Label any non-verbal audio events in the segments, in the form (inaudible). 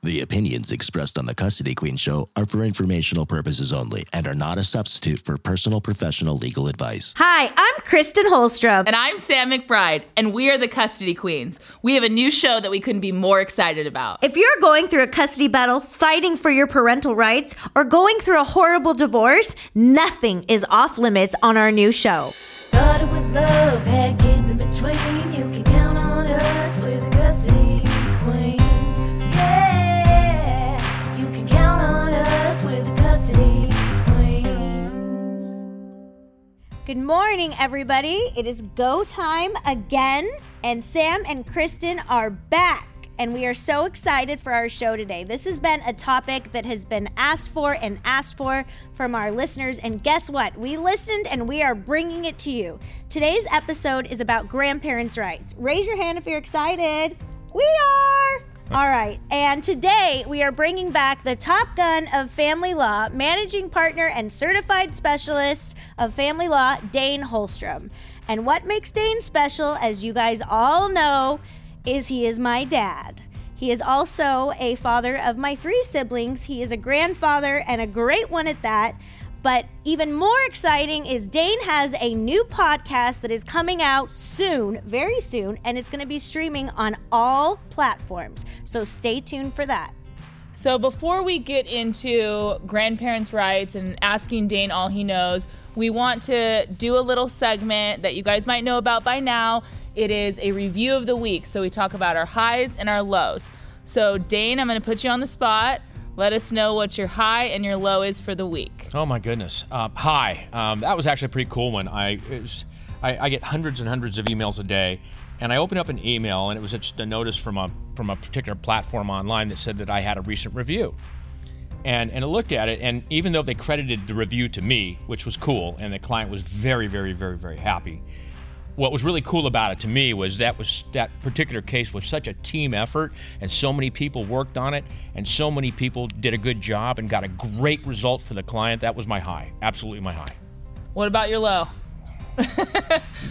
The opinions expressed on the Custody Queen show are for informational purposes only and are not a substitute for personal professional legal advice. Hi, I'm Kristen Holstrom. And I'm Sam McBride, and we are the Custody Queens. We have a new show that we couldn't be more excited about. If you're going through a custody battle, fighting for your parental rights, or going through a horrible divorce, nothing is off limits on our new show. Thought it was love, had kids in between. Good morning, everybody. It is go time again, and Sam and Kristen are back. And we are so excited for our show today. This has been a topic that has been asked for and asked for from our listeners. And guess what? We listened and we are bringing it to you. Today's episode is about grandparents' rights. Raise your hand if you're excited. We are. All right. And today we are bringing back the top gun of family law, managing partner and certified specialist of family law, Dane Holstrom. And what makes Dane special, as you guys all know, is he is my dad. He is also a father of my three siblings. He is a grandfather and a great one at that. But even more exciting is Dane has a new podcast that is coming out soon, very soon, and it's going to be streaming on all platforms. So stay tuned for that. So, before we get into grandparents' rights and asking Dane all he knows, we want to do a little segment that you guys might know about by now. It is a review of the week. So, we talk about our highs and our lows. So, Dane, I'm going to put you on the spot. Let us know what your high and your low is for the week. Oh my goodness! Um, hi, um, that was actually a pretty cool one. I, was, I I get hundreds and hundreds of emails a day, and I opened up an email and it was just a notice from a from a particular platform online that said that I had a recent review, and and I looked at it, and even though they credited the review to me, which was cool, and the client was very very very very happy. What was really cool about it to me was that was that particular case was such a team effort, and so many people worked on it, and so many people did a good job and got a great result for the client. That was my high, absolutely my high. What about your low? (laughs)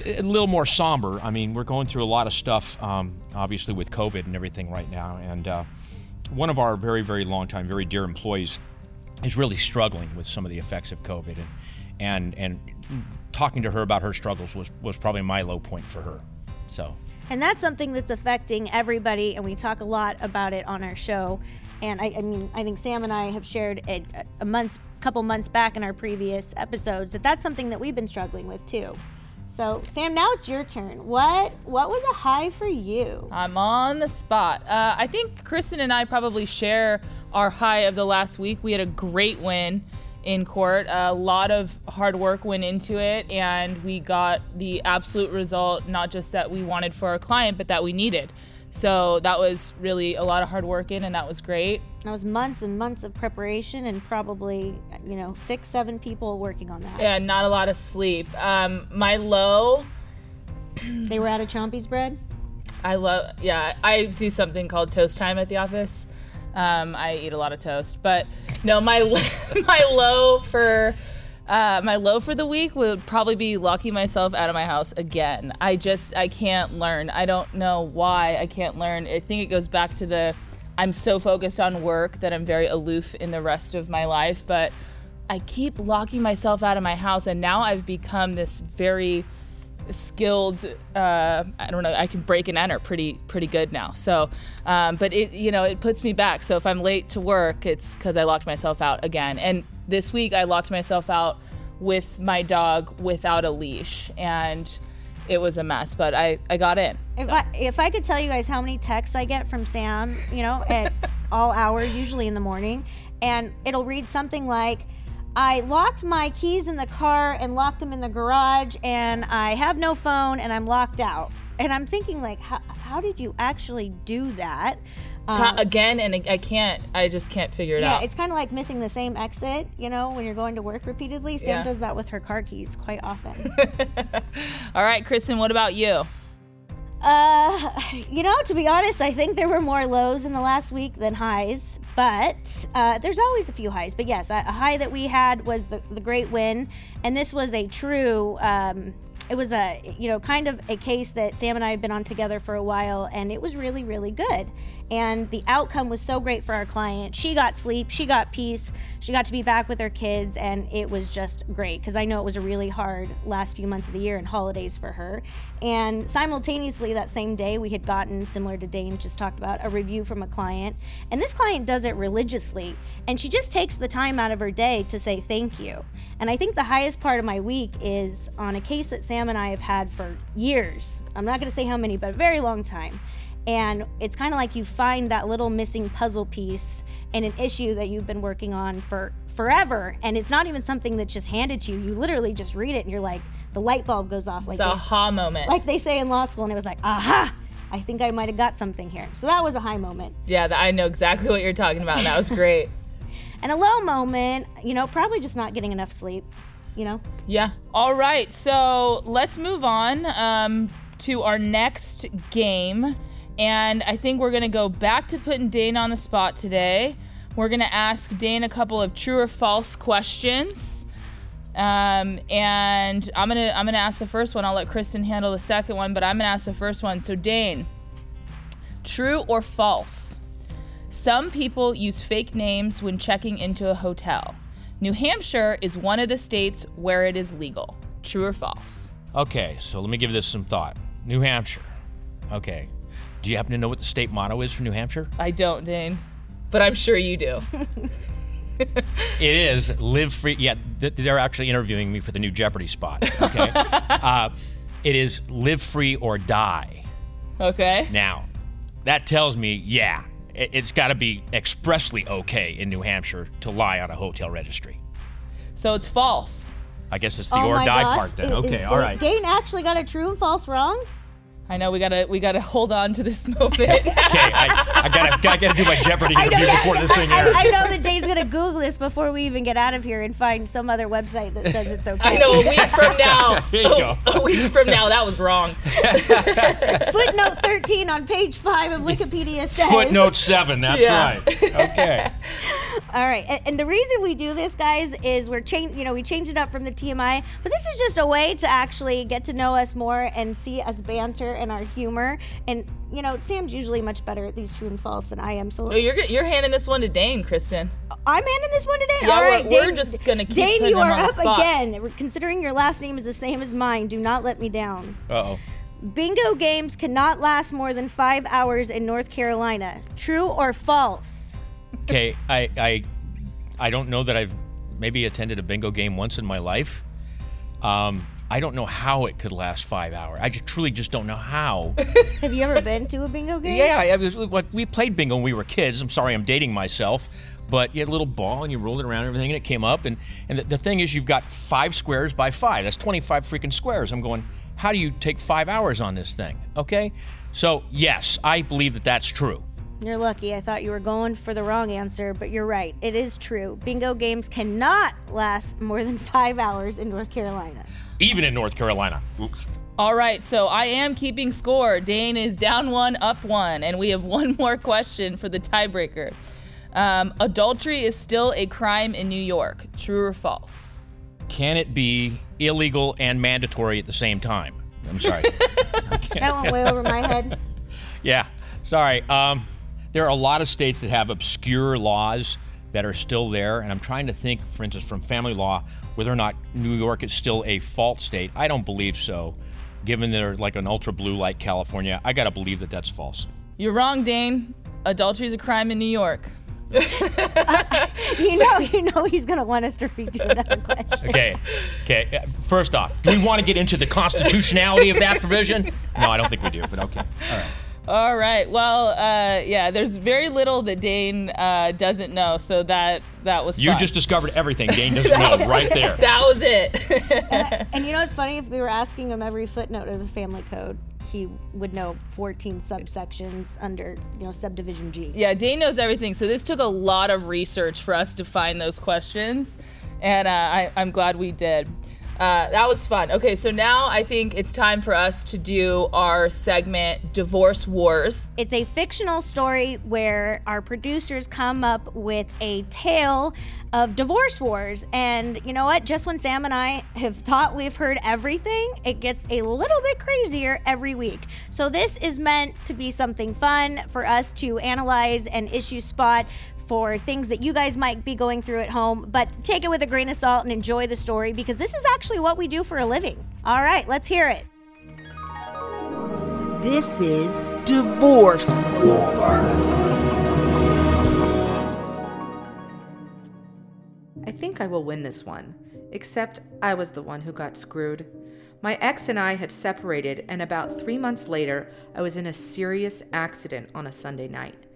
a little more somber. I mean, we're going through a lot of stuff, um, obviously with COVID and everything right now. And uh, one of our very, very long time, very dear employees is really struggling with some of the effects of COVID. And and and talking to her about her struggles was was probably my low point for her. So. And that's something that's affecting everybody, and we talk a lot about it on our show. And I, I mean, I think Sam and I have shared it a month, couple months back in our previous episodes that that's something that we've been struggling with too. So, Sam, now it's your turn. What what was a high for you? I'm on the spot. Uh, I think Kristen and I probably share our high of the last week. We had a great win in court. A lot of hard work went into it, and we got the absolute result, not just that we wanted for our client, but that we needed. So that was really a lot of hard work in, and that was great. That was months and months of preparation, and probably you know six, seven people working on that. Yeah, not a lot of sleep. Um, my low. they were out of Chompy's bread. I love. Yeah, I do something called toast time at the office. Um, I eat a lot of toast, but no, my (laughs) my low for uh, my low for the week would probably be locking myself out of my house again. I just I can't learn. I don't know why I can't learn. I think it goes back to the I'm so focused on work that I'm very aloof in the rest of my life, but I keep locking myself out of my house, and now I've become this very skilled uh, i don't know i can break and enter pretty pretty good now so um, but it you know it puts me back so if i'm late to work it's because i locked myself out again and this week i locked myself out with my dog without a leash and it was a mess but i i got in If so. I if I could tell you guys how many texts I get from Sam, you know, at (laughs) all hours, usually in the morning, and it'll read something like. I locked my keys in the car and locked them in the garage, and I have no phone and I'm locked out. And I'm thinking, like, how, how did you actually do that? Ta- um, again and i can't i just can't figure it Yeah, out Yeah, it's kind of like missing the same exit, you know, when you're going to work repeatedly. Sam Yeah. does that with her car keys quite often. (laughs) all right kristen what about you Uh, (laughs) you know, to be honest, I think there were more lows in the last week than highs, but uh, there's always a few highs. But yes, a, high that we had was the, the great win, and this was a true um, it was a you know kind of a case that Sam and I have been on together for a while, and it was really really good. And the outcome was so great for our client. She got sleep, she got peace, she got to be back with her kids, and it was just great because I know it was a really hard last few months of the year and holidays for her. And simultaneously, that same day, we had gotten, similar to Dane just talked about, a review from a client. And this client does it religiously, and she just takes the time out of her day to say thank you. And I think the highest part of my week is on a case that Sam and I have had for years. I'm not going to say how many, but a very long time. And it's kind of like you find that little missing puzzle piece in an issue that you've been working on for forever. And it's not even something that's just handed to you. You literally just read it and you're like, the light bulb goes off. Like It's a aha moment. like they say in law school. And it was like, aha, I think I might have got something here. So that was a high moment. yeah, I know exactly what you're talking about, and that was great. (laughs) (laughs) And a low moment, you know, probably just not getting enough sleep, you know? Yeah. All right. So let's move on um, to our next game. And I think we're going to go back to putting Dane on the spot today. We're going to ask Dane a couple of true or false questions. Um, and I'm gonna I'm gonna ask the first one. I'll let Kristen handle the second one, but I'm gonna ask the first one. So Dane, true or false? Some people use fake names when checking into a hotel. New Hampshire is one of the states where it is legal. True or false? Okay, so let me give this some thought. New Hampshire. Okay. Do you happen to know what the state motto is for New Hampshire? I don't, Dane, but I'm sure you do. (laughs) It is live free. Yeah, th- they're actually interviewing me for the new Jeopardy spot. Okay. (laughs) uh, it is live free or die. Okay. Now, that tells me, yeah, it, it's got to be expressly okay in New Hampshire to lie on a hotel registry. So it's false. I guess it's the oh or my die gosh. part then. Is- Okay, all right. all Dane actually got a true and false wrong? I know we gotta we gotta hold on to this (laughs) moment. (laughs) Okay, I, I gotta, gotta, gotta do my Jeopardy I know, interview yeah, before this thing airs. I know that Dane's gonna Google this before we even get out of here and find some other website that says it's okay. I know a week from now. (laughs) There you go. A week from now, that was wrong. Footnote 13 on page 5 of Wikipedia says. Footnote seven. That's Yeah. right. Okay. All right, and, and the reason we do this, guys, is we're change. You know, we changed it up from the TMI, but this is just a way to actually get to know us more and see us banter and our humor. And you know, Sam's usually much better at these true and false than I am. So Oh, you're you're handing this one to Dane, Kristen. I'm handing this one today. Yeah, All right, we're- right, we're just gonna keep Dane, putting you him are on the up spot. again. Considering your last name is the same as mine, do not let me down. Uh oh. Bingo games cannot last more than five hours in North Carolina. True or false? Okay, I, I I don't know that I've maybe attended a bingo game once in my life. Um, I don't know how it could last five hours. I just truly just don't know how. (laughs) Have you ever been to a bingo game? yeah, I was, like, we played bingo when we were kids. I'm sorry, I'm dating myself. But you had a little ball and you rolled it around and everything, and it came up. And, and the, the thing is, you've got five squares by five. That's 25 freaking squares. I'm going, how do you take five hours on this thing? Okay? So, yes, I believe that that's true. You're lucky. I thought you were going for the wrong answer, but you're right. It is true. Bingo games cannot last more than five hours in North Carolina. Even in North Carolina. Oops. All right, so I am keeping score. Dane is down one, up one, and we have (laughs) one more question for the tiebreaker. Um, adultery is still a crime in New York. True or false? Can it be illegal and mandatory at the same time? I'm sorry. (laughs) That went way over my head. (laughs) yeah, sorry. Um, there are a lot of states that have obscure laws that are still there, and I'm trying to think, for instance, from family law, whether or not New York is still a fault state. I don't believe so. Given they're like an ultra blue like California, I gotta believe that that's false. You're wrong, Dane. Adultery is a crime in New York. (laughs) (laughs) You know, you know he's gonna want us to redo another question. Okay, okay. uh, First off, do we want to get into the constitutionality of that provision? No, I don't think we do. But okay, all right. All right. Well, uh, yeah. There's very little that Dane uh, doesn't know, so that that was. You fun. just discovered everything Dane (laughs) doesn't know right there. (laughs) That was it. (laughs) And you know it's funny? If we were asking him every footnote of the family code, he would know 14 subsections under, you know, subdivision G. yeah, Dane knows everything. So this took a lot of research for us to find those questions, and uh, I, I'm glad we did. Uh, that was fun. Okay, so now I think it's time for us to do our segment Divorce Wars. It's a fictional story where our producers come up with a tale of divorce wars. And you know what? Just when Sam and I have thought we've heard everything, it gets a little bit crazier every week. So this is meant to be something fun for us to analyze and issue spot for things that you guys might be going through at home, but take it with a grain of salt and enjoy the story because this is actually what we do for a living. All right, let's hear it. This is Divorce I think I will win this one, except I was the one who got screwed. My ex and I had separated, and about three months later, I was in a serious accident on a Sunday night.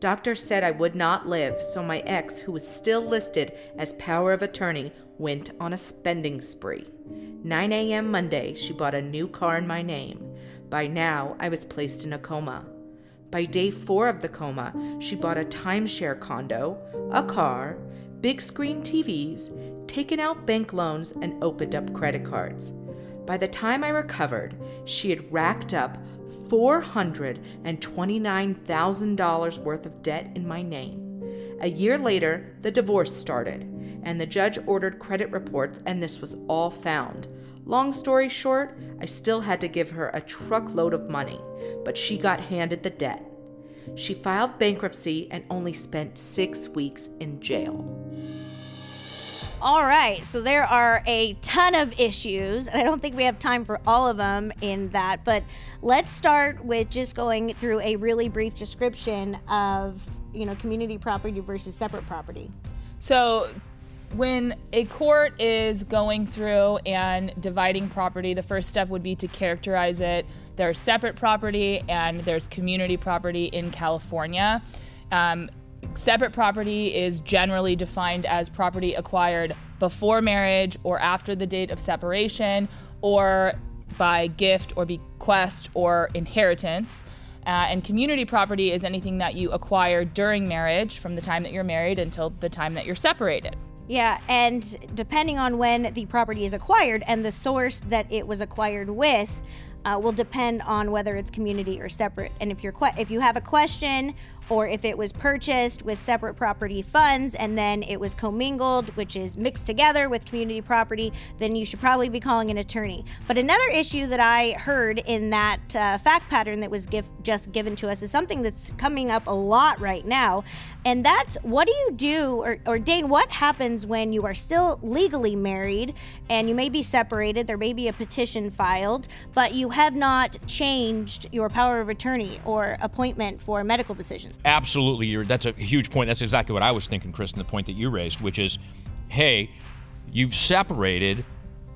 Doctors said I would not live, so my ex, who was still listed as power of attorney, went on a spending spree. 9 a.m. Monday, she bought a new car in my name. By now, I was placed in a coma. By day four of the coma, she bought a timeshare condo, a car, big screen TVs, taken out bank loans, and opened up credit cards. By the time I recovered, she had racked up $429,000 worth of debt in my name. A year later, the divorce started, and the judge ordered credit reports, and this was all found. Long story short, I still had to give her a truckload of money, but she got handed the debt. She filed bankruptcy and only spent six weeks in jail. All right, so there are a ton of issues, and I don't think we have time for all of them in that, but let's start with just going through a really brief description of, you know, community property versus separate property. So, when a court is going through and dividing property, the first step would be to characterize it. There's separate property and there's community property in California. Um, separate property is generally defined as property acquired before marriage or after the date of separation or by gift or bequest or inheritance. Uh, and community property is anything that you acquire during marriage from the time that you're married until the time that you're separated. Yeah, and depending on when the property is acquired and the source that it was acquired with, uh, will depend on whether it's community or separate. And if you're que- if you have a question or if it was purchased with separate property funds and then it was commingled, which is mixed together with community property, then you should probably be calling an attorney. But another issue that I heard in that uh, fact pattern that was give- just given to us is something that's coming up a lot right now. And that's what do you do, or, or Dane, what happens when you are still legally married and you may be separated? There may be a petition filed, but you have not changed your power of attorney or appointment for medical decisions. Absolutely, you're, that's a huge point. That's exactly what I was thinking, Kristen. The point that you raised, which is, hey, you've separated,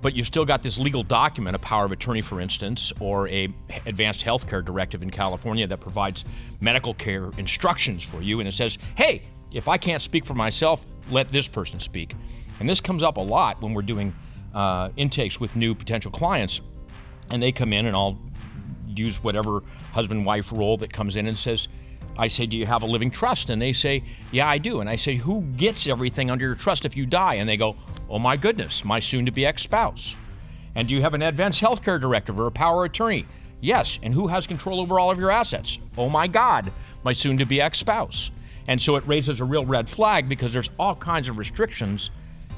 but you've still got this legal document, a power of attorney, for instance, or a advanced health care directive in California that provides medical care instructions for you, and it says, hey, if I can't speak for myself, let this person speak. And this comes up a lot when we're doing uh, intakes with new potential clients, and they come in, and I'll use whatever husband wife role that comes in and says, I say, Do you have a living trust? And they say, Yeah, I do. And I say, Who gets everything under your trust if you die? And they go, Oh my goodness, my soon to be ex spouse. And do you have an advanced healthcare directive or a power attorney? Yes. And who has control over all of your assets? Oh my God, my soon to be ex spouse. And so it raises a real red flag because there's all kinds of restrictions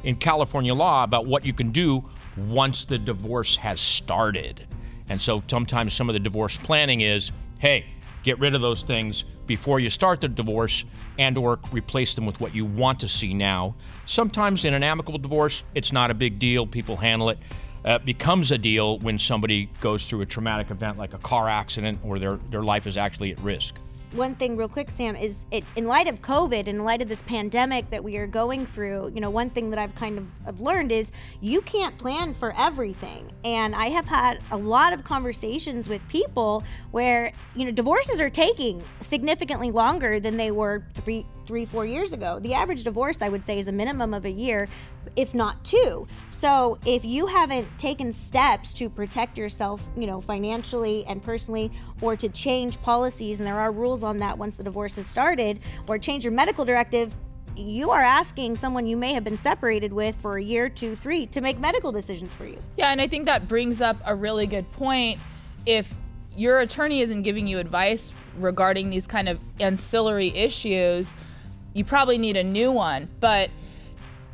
in California law about what you can do once the divorce has started. And so sometimes some of the divorce planning is, hey, get rid of those things before you start the divorce and or replace them with what you want to see now. Sometimes in an amicable divorce, it's not a big deal. People handle it. Uh, becomes a deal when somebody goes through a traumatic event like a car accident or their, their life is actually at risk one thing real quick sam is it in light of covid in light of this pandemic that we are going through you know one thing that i've kind of have learned is you can't plan for everything. And i have had a lot of conversations with people where you know divorces are taking significantly longer than they were three three four years ago the average divorce i would say is a minimum of a year if not two. So if you haven't taken steps to protect yourself, you know, financially and personally, or to change policies, and there are rules on that once the divorce is started, or change your medical directive, you are asking someone you may have been separated with for a year, two, three to make medical decisions for you. Yeah, and I think that brings up a really good point. If your attorney isn't giving you advice regarding these kind of ancillary issues, you probably need a new one. But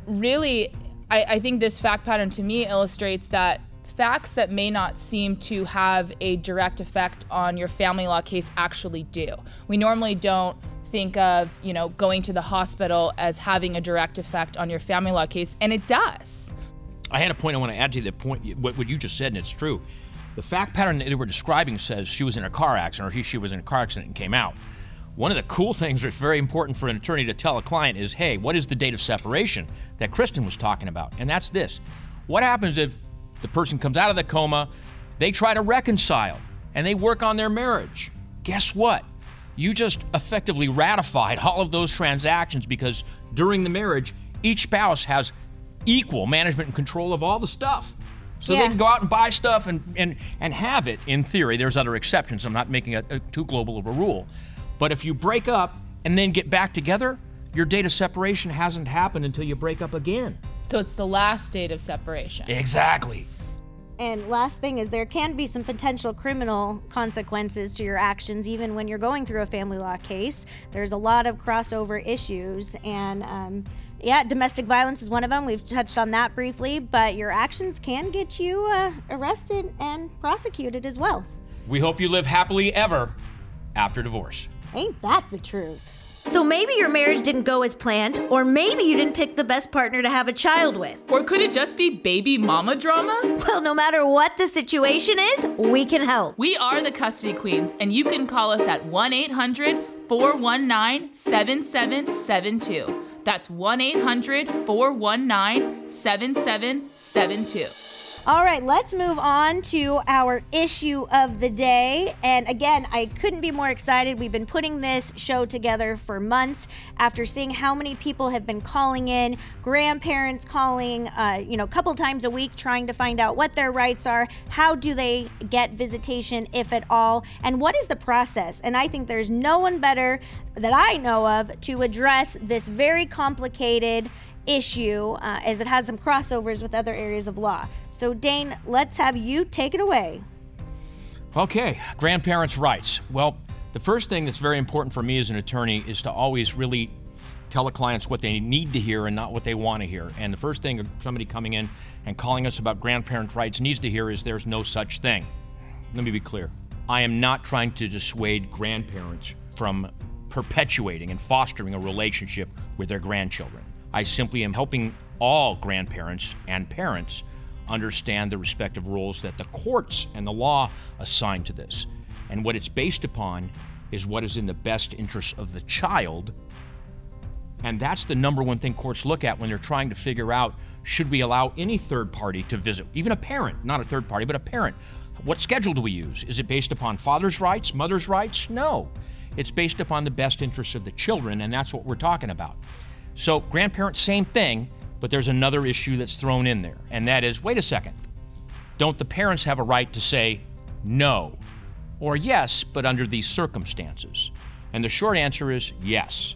really, I, I think this fact pattern to me illustrates that facts that may not seem to have a direct effect on your family law case actually do. We normally don't think of, you know, going to the hospital as having a direct effect on your family law case, and it does. I had a point I want to add to the point what, what you just said, and it's true. The fact pattern that they were describing says she was in a car accident or he, she was in a car accident and came out. One of the cool things that's very important for an attorney to tell a client is, hey, what is the date of separation that Kristen was talking about? And that's this. What happens if the person comes out of the coma, they try to reconcile, and they work on their marriage? Guess what? You just effectively ratified all of those transactions because during the marriage, each spouse has equal management and control of all the stuff. So Yeah. they can go out and buy stuff and, and, and have it in theory. There's other exceptions. I'm not making a, a too global of a rule. But if you break up and then get back together, your date of separation hasn't happened until you break up again. So it's the last date of separation. Exactly. And last thing is there can be some potential criminal consequences to your actions even when you're going through a family law case. There's a lot of crossover issues and um, yeah, domestic violence is one of them. We've touched on that briefly, but your actions can get you uh, arrested and prosecuted as well. We hope you live happily ever after divorce. Ain't that the truth? So maybe your marriage didn't go as planned, or maybe you didn't pick the best partner to have a child with. Or could it just be baby mama drama? Well, no matter what the situation is, we can help. We are the Custody Queens, and you can call us at 1 800 419 7772. That's 1 800 419 7772. All right, let's move on to our issue of the day. And again, I couldn't be more excited. We've been putting this show together for months after seeing how many people have been calling in, grandparents calling, uh, you know, a couple times a week trying to find out what their rights are, how do they get visitation, if at all, and what is the process. And I think there's no one better that I know of to address this very complicated issue uh, as it has some crossovers with other areas of law. So, Dane, let's have you take it away. Okay, grandparents' rights. Well, the first thing that's very important for me as an attorney is to always really tell the clients what they need to hear and not what they want to hear. And the first thing somebody coming in and calling us about grandparents' rights needs to hear is there's no such thing. Let me be clear. I am not trying to dissuade grandparents from perpetuating and fostering a relationship with their grandchildren. I simply am helping all grandparents and parents understand the respective roles that the courts and the law assign to this. And what it's based upon is what is in the best interest of the child. And that's the number one thing courts look at when they're trying to figure out should we allow any third party to visit, even a parent, not a third party, but a parent. What schedule do we use? Is it based upon father's rights, mother's rights? No. It's based upon the best interests of the children, and that's what we're talking about. So, grandparents, same thing, but there's another issue that's thrown in there, and that is wait a second. Don't the parents have a right to say no or yes, but under these circumstances? And the short answer is yes.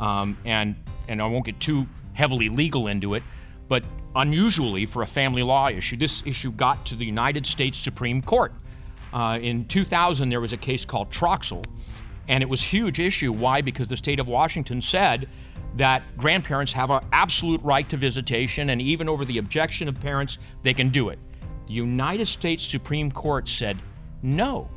Um, and and I won't get too heavily legal into it, but unusually for a family law issue, this issue got to the United States Supreme Court. Uh, in 2000, there was a case called Troxel, and it was a huge issue. Why? Because the state of Washington said that grandparents have an absolute right to visitation, and even over the objection of parents, they can do it. The United States Supreme Court said no.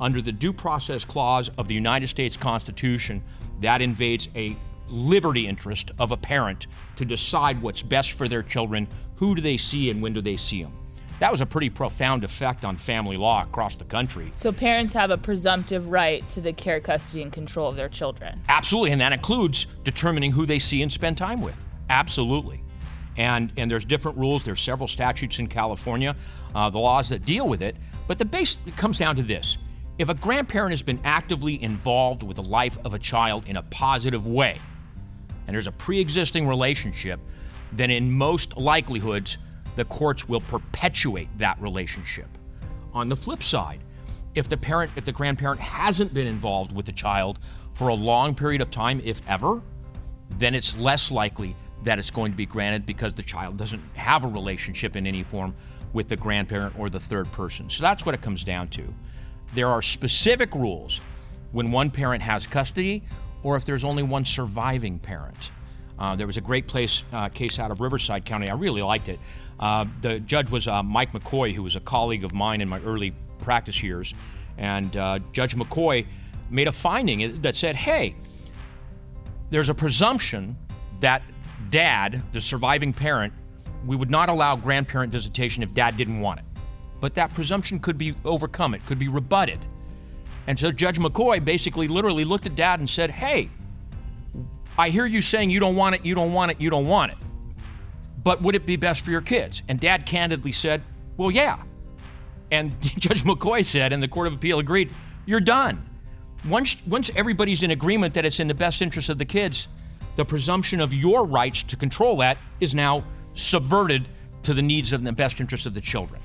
Under the Due Process Clause of the United States Constitution, that invades a liberty interest of a parent to decide what's best for their children, who do they see, and when do they see them. That was a pretty profound effect on family law across the country. So parents have a presumptive right to the care, custody, and control of their children. Absolutely, and that includes determining who they see and spend time with. Absolutely. And, and there's different rules. There's several statutes in California, uh, the laws that deal with it. But the base comes down to this: if a grandparent has been actively involved with the life of a child in a positive way, and there's a pre-existing relationship, then in most likelihoods, the courts will perpetuate that relationship. On the flip side, if the parent, if the grandparent hasn't been involved with the child for a long period of time, if ever, then it's less likely that it's going to be granted because the child doesn't have a relationship in any form with the grandparent or the third person. So that's what it comes down to. There are specific rules when one parent has custody or if there's only one surviving parent. Uh, there was a great place, uh, case out of Riverside County. I really liked it. Uh, the judge was uh, Mike McCoy, who was a colleague of mine in my early practice years. And uh, Judge McCoy made a finding that said, hey, there's a presumption that dad, the surviving parent, we would not allow grandparent visitation if dad didn't want it. But that presumption could be overcome, it could be rebutted. And so Judge McCoy basically literally looked at dad and said, Hey, I hear you saying you don't want it, you don't want it, you don't want it. But would it be best for your kids? And dad candidly said, Well, yeah. And (laughs) Judge McCoy said, and the Court of Appeal agreed, You're done. Once, once everybody's in agreement that it's in the best interest of the kids, the presumption of your rights to control that is now subverted to the needs of the best interest of the children.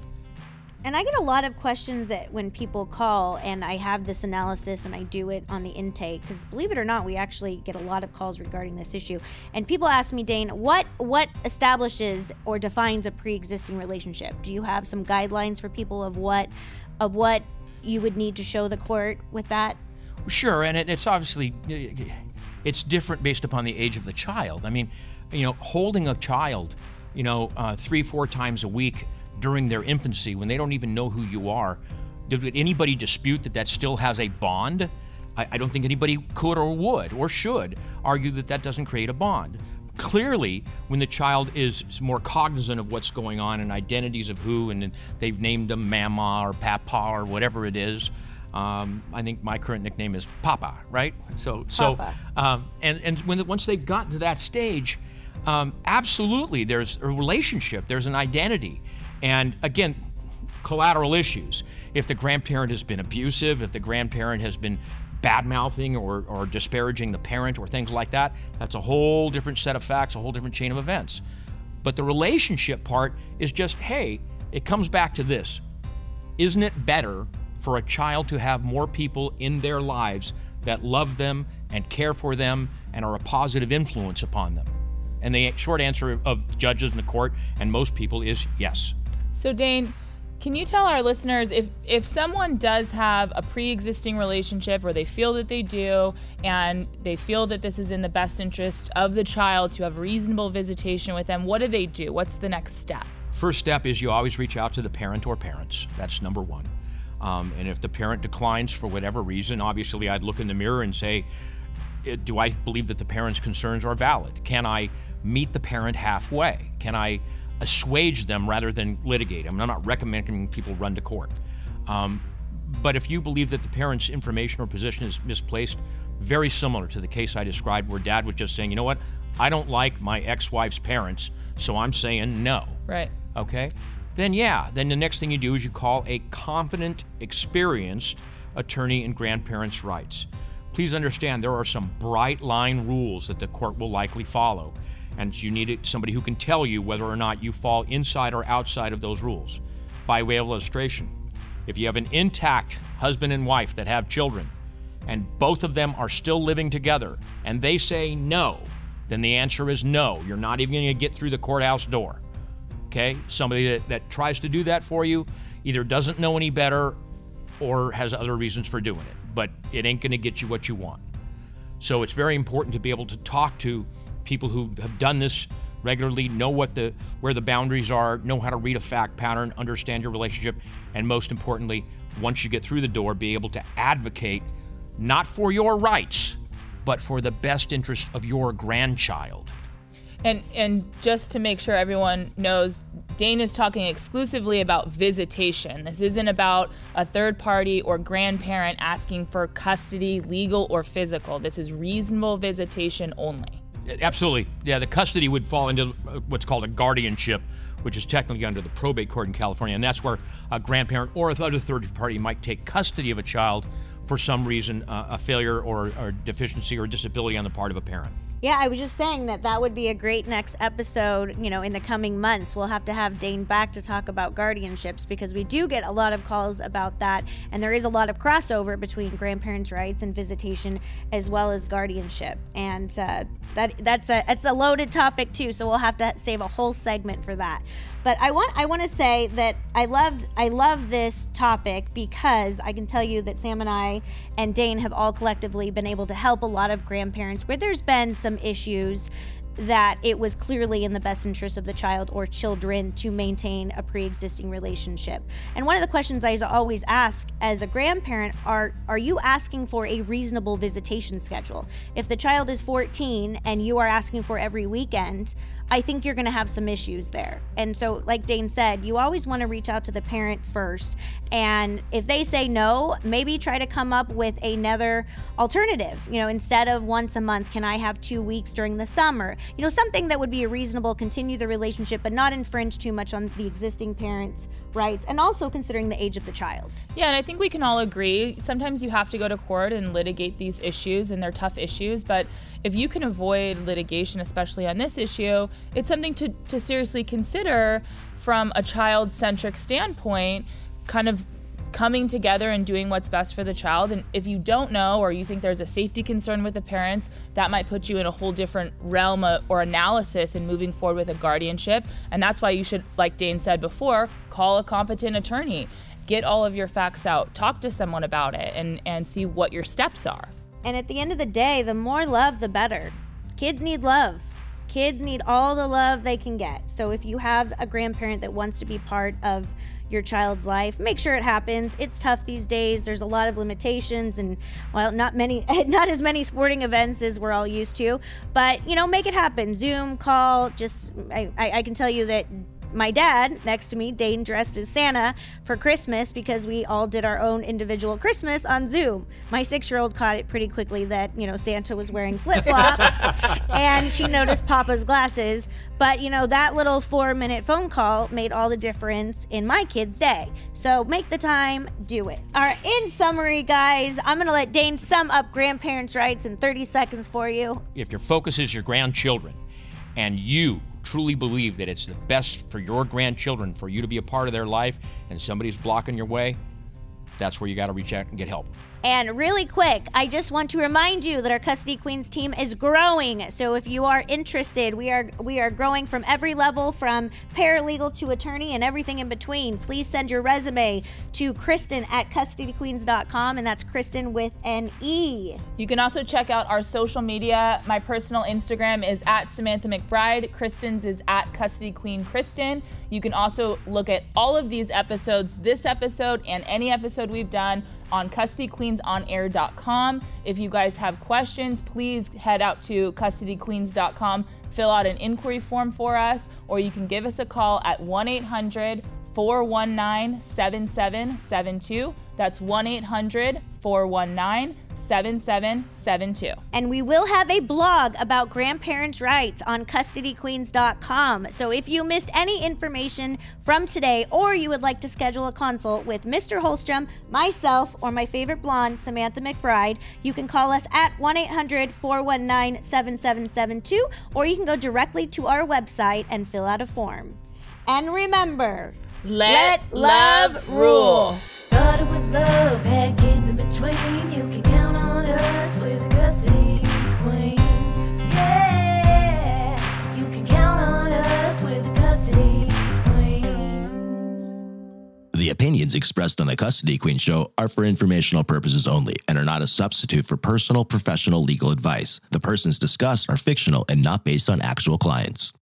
And I get a lot of questions that when people call and I have this analysis and I do it on the intake because believe it or not, we actually get a lot of calls regarding this issue. And people ask me, Dane, what what establishes or defines a pre-existing relationship? Do you have some guidelines for people of what of what you would need to show the court with that? Sure, and it, it's obviously it's different based upon the age of the child. I mean, you know, holding a child, you know, uh, three four times a week during their infancy when they don't even know who you are. Did anybody dispute that that still has a bond? I, I don't think anybody could or would or should argue that that doesn't create a bond. Clearly, when the child is more cognizant of what's going on and identities of who, and they've named them Mama or Papa or whatever it is, um, I think my current nickname is Papa, right? So, so, um, and and when the, once they've gotten to that stage, um, absolutely, there's a relationship, there's an identity, and again, collateral issues. If the grandparent has been abusive, if the grandparent has been bad mouthing or, or disparaging the parent or things like that, that's a whole different set of facts, a whole different chain of events. But the relationship part is just hey, it comes back to this. Isn't it better for a child to have more people in their lives that love them and care for them and are a positive influence upon them? And the short answer of judges in the court and most people is yes. So, Dane, can you tell our listeners if if someone does have a pre-existing relationship or they feel that they do and they feel that this is in the best interest of the child to have reasonable visitation with them, what do they do? What's the next step? First step is you always reach out to the parent or parents. That's number one. Um, and if the parent declines for whatever reason, obviously I'd look in the mirror and say, uh, do I believe that the parent's concerns are valid? Can I meet the parent halfway? Can I assuage them rather than litigate them. I'm not recommending people run to court. Um, but if you believe that the parent's information or position is misplaced, very similar to the case I described where dad was just saying, you know what, I don't like my ex wife's parents, so I'm saying no. Right. Okay? Then, yeah, then the next thing you do is you call a competent, experienced attorney in grandparents' rights. Please understand there are some bright line rules that the court will likely follow and you need somebody who can tell you whether or not you fall inside or outside of those rules. By way of illustration, if you have an intact husband and wife that have children, and both of them are still living together, and they say no, then the answer is no. You're not even going to get through the courthouse door. Okay? Somebody that, that tries to do that for you either doesn't know any better or has other reasons for doing it, but it ain't going to get you what you want. So it's very important to be able to talk to people who have done this regularly know what the where the boundaries are, know how to read a fact pattern, understand your relationship, and most importantly, once you get through the door, be able to advocate not for your rights, but for the best interest of your grandchild. And and just to make sure everyone knows, Dane is talking exclusively about visitation. This isn't about a third party or grandparent asking for custody, legal or physical. This is reasonable visitation only. Absolutely. Yeah, the custody would fall into what's called a guardianship, which is technically under the probate court in California. And that's where a grandparent or other third party might take custody of a child for some reason, uh, a failure or, or deficiency or disability on the part of a parent. Yeah, I was just saying that that would be a great next episode, you know, in the coming months. We'll have to have Dane back to talk about guardianships because we do get a lot of calls about that. And there is a lot of crossover between grandparents' rights and visitation as well as guardianship. And uh, that that's a, it's a loaded topic too. So we'll have to save a whole segment for that. But I want I want to say that I love I love this topic because I can tell you that Sam and I and Dane have all collectively been able to help a lot of grandparents where there's been some issues that it was clearly in the best interest of the child or children to maintain a pre-existing relationship. And one of the questions I always ask as a grandparent are are you asking for a reasonable visitation schedule? If the child is 14 and you are asking for every weekend, I think you're going to have some issues there. And so, like Dane said, you always want to reach out to the parent first. And if they say no, maybe try to come up with another alternative. You know, instead of once a month, can I have two weeks during the summer? You know, something that would be a reasonable, continue the relationship, but not infringe too much on the existing parents' rights and also considering the age of the child. Yeah, and I think we can all agree sometimes you have to go to court and litigate these issues, and they're tough issues. But if you can avoid litigation, especially on this issue, it's something to, to seriously consider from a child centric standpoint, kind of coming together and doing what's best for the child. And if you don't know or you think there's a safety concern with the parents, that might put you in a whole different realm or analysis in moving forward with a guardianship. And that's why you should, like Dane said before, call a competent attorney. Get all of your facts out, talk to someone about it, and, and see what your steps are. And at the end of the day, the more love, the better. Kids need love. Kids need all the love they can get. So if you have a grandparent that wants to be part of your child's life, make sure it happens. It's tough these days. There's a lot of limitations and well, not many (laughs) not as many sporting events as we're all used to, but you know, make it happen. Zoom, call, just I, I, I can tell you that my dad next to me, Dane, dressed as Santa for Christmas because we all did our own individual Christmas on Zoom. My six year old caught it pretty quickly that, you know, Santa was wearing flip flops (laughs) and she noticed Papa's glasses. But, you know, that little four minute phone call made all the difference in my kid's day. So make the time, do it. All right, in summary, guys, I'm going to let Dane sum up grandparents' rights in 30 seconds for you. If your focus is your grandchildren and you truly believe that it's the best for your grandchildren for you to be a part of their life and somebody's blocking your way, that's where you got to reach out and get help. And really quick, I just want to remind you that our Custody Queens team is growing. So if you are interested, we are we are growing from every level from paralegal to attorney and everything in between. Please send your resume to Kristen at custodyqueens.com and that's Kristen with an E. You can also check out our social media. My personal Instagram is at Samantha McBride. Kristen's is at Custody Queen Kristen. You can also look at all of these episodes, this episode and any episode we've done on custodyqueensonair.com. If you guys have questions, please head out to custodyqueens.com, fill out an inquiry form for us, or you can give us a call at 1 800 419 7772. That's 1 800 419 7772. And we will have a blog about grandparents' rights on custodyqueens.com. So if you missed any information from today or you would like to schedule a consult with Mr. Holstrom, myself, or my favorite blonde, Samantha McBride, you can call us at 1 800 419 7772 or you can go directly to our website and fill out a form. And remember, Let, love rule. Thought it was love, had kids in between. You can count on us, we're the custody queens. Yeah, you can count on us, we're the custody queens. The opinions expressed on the Custody Queen Show are for informational purposes only and are not a substitute for personal professional legal advice. The persons discussed are fictional and not based on actual clients.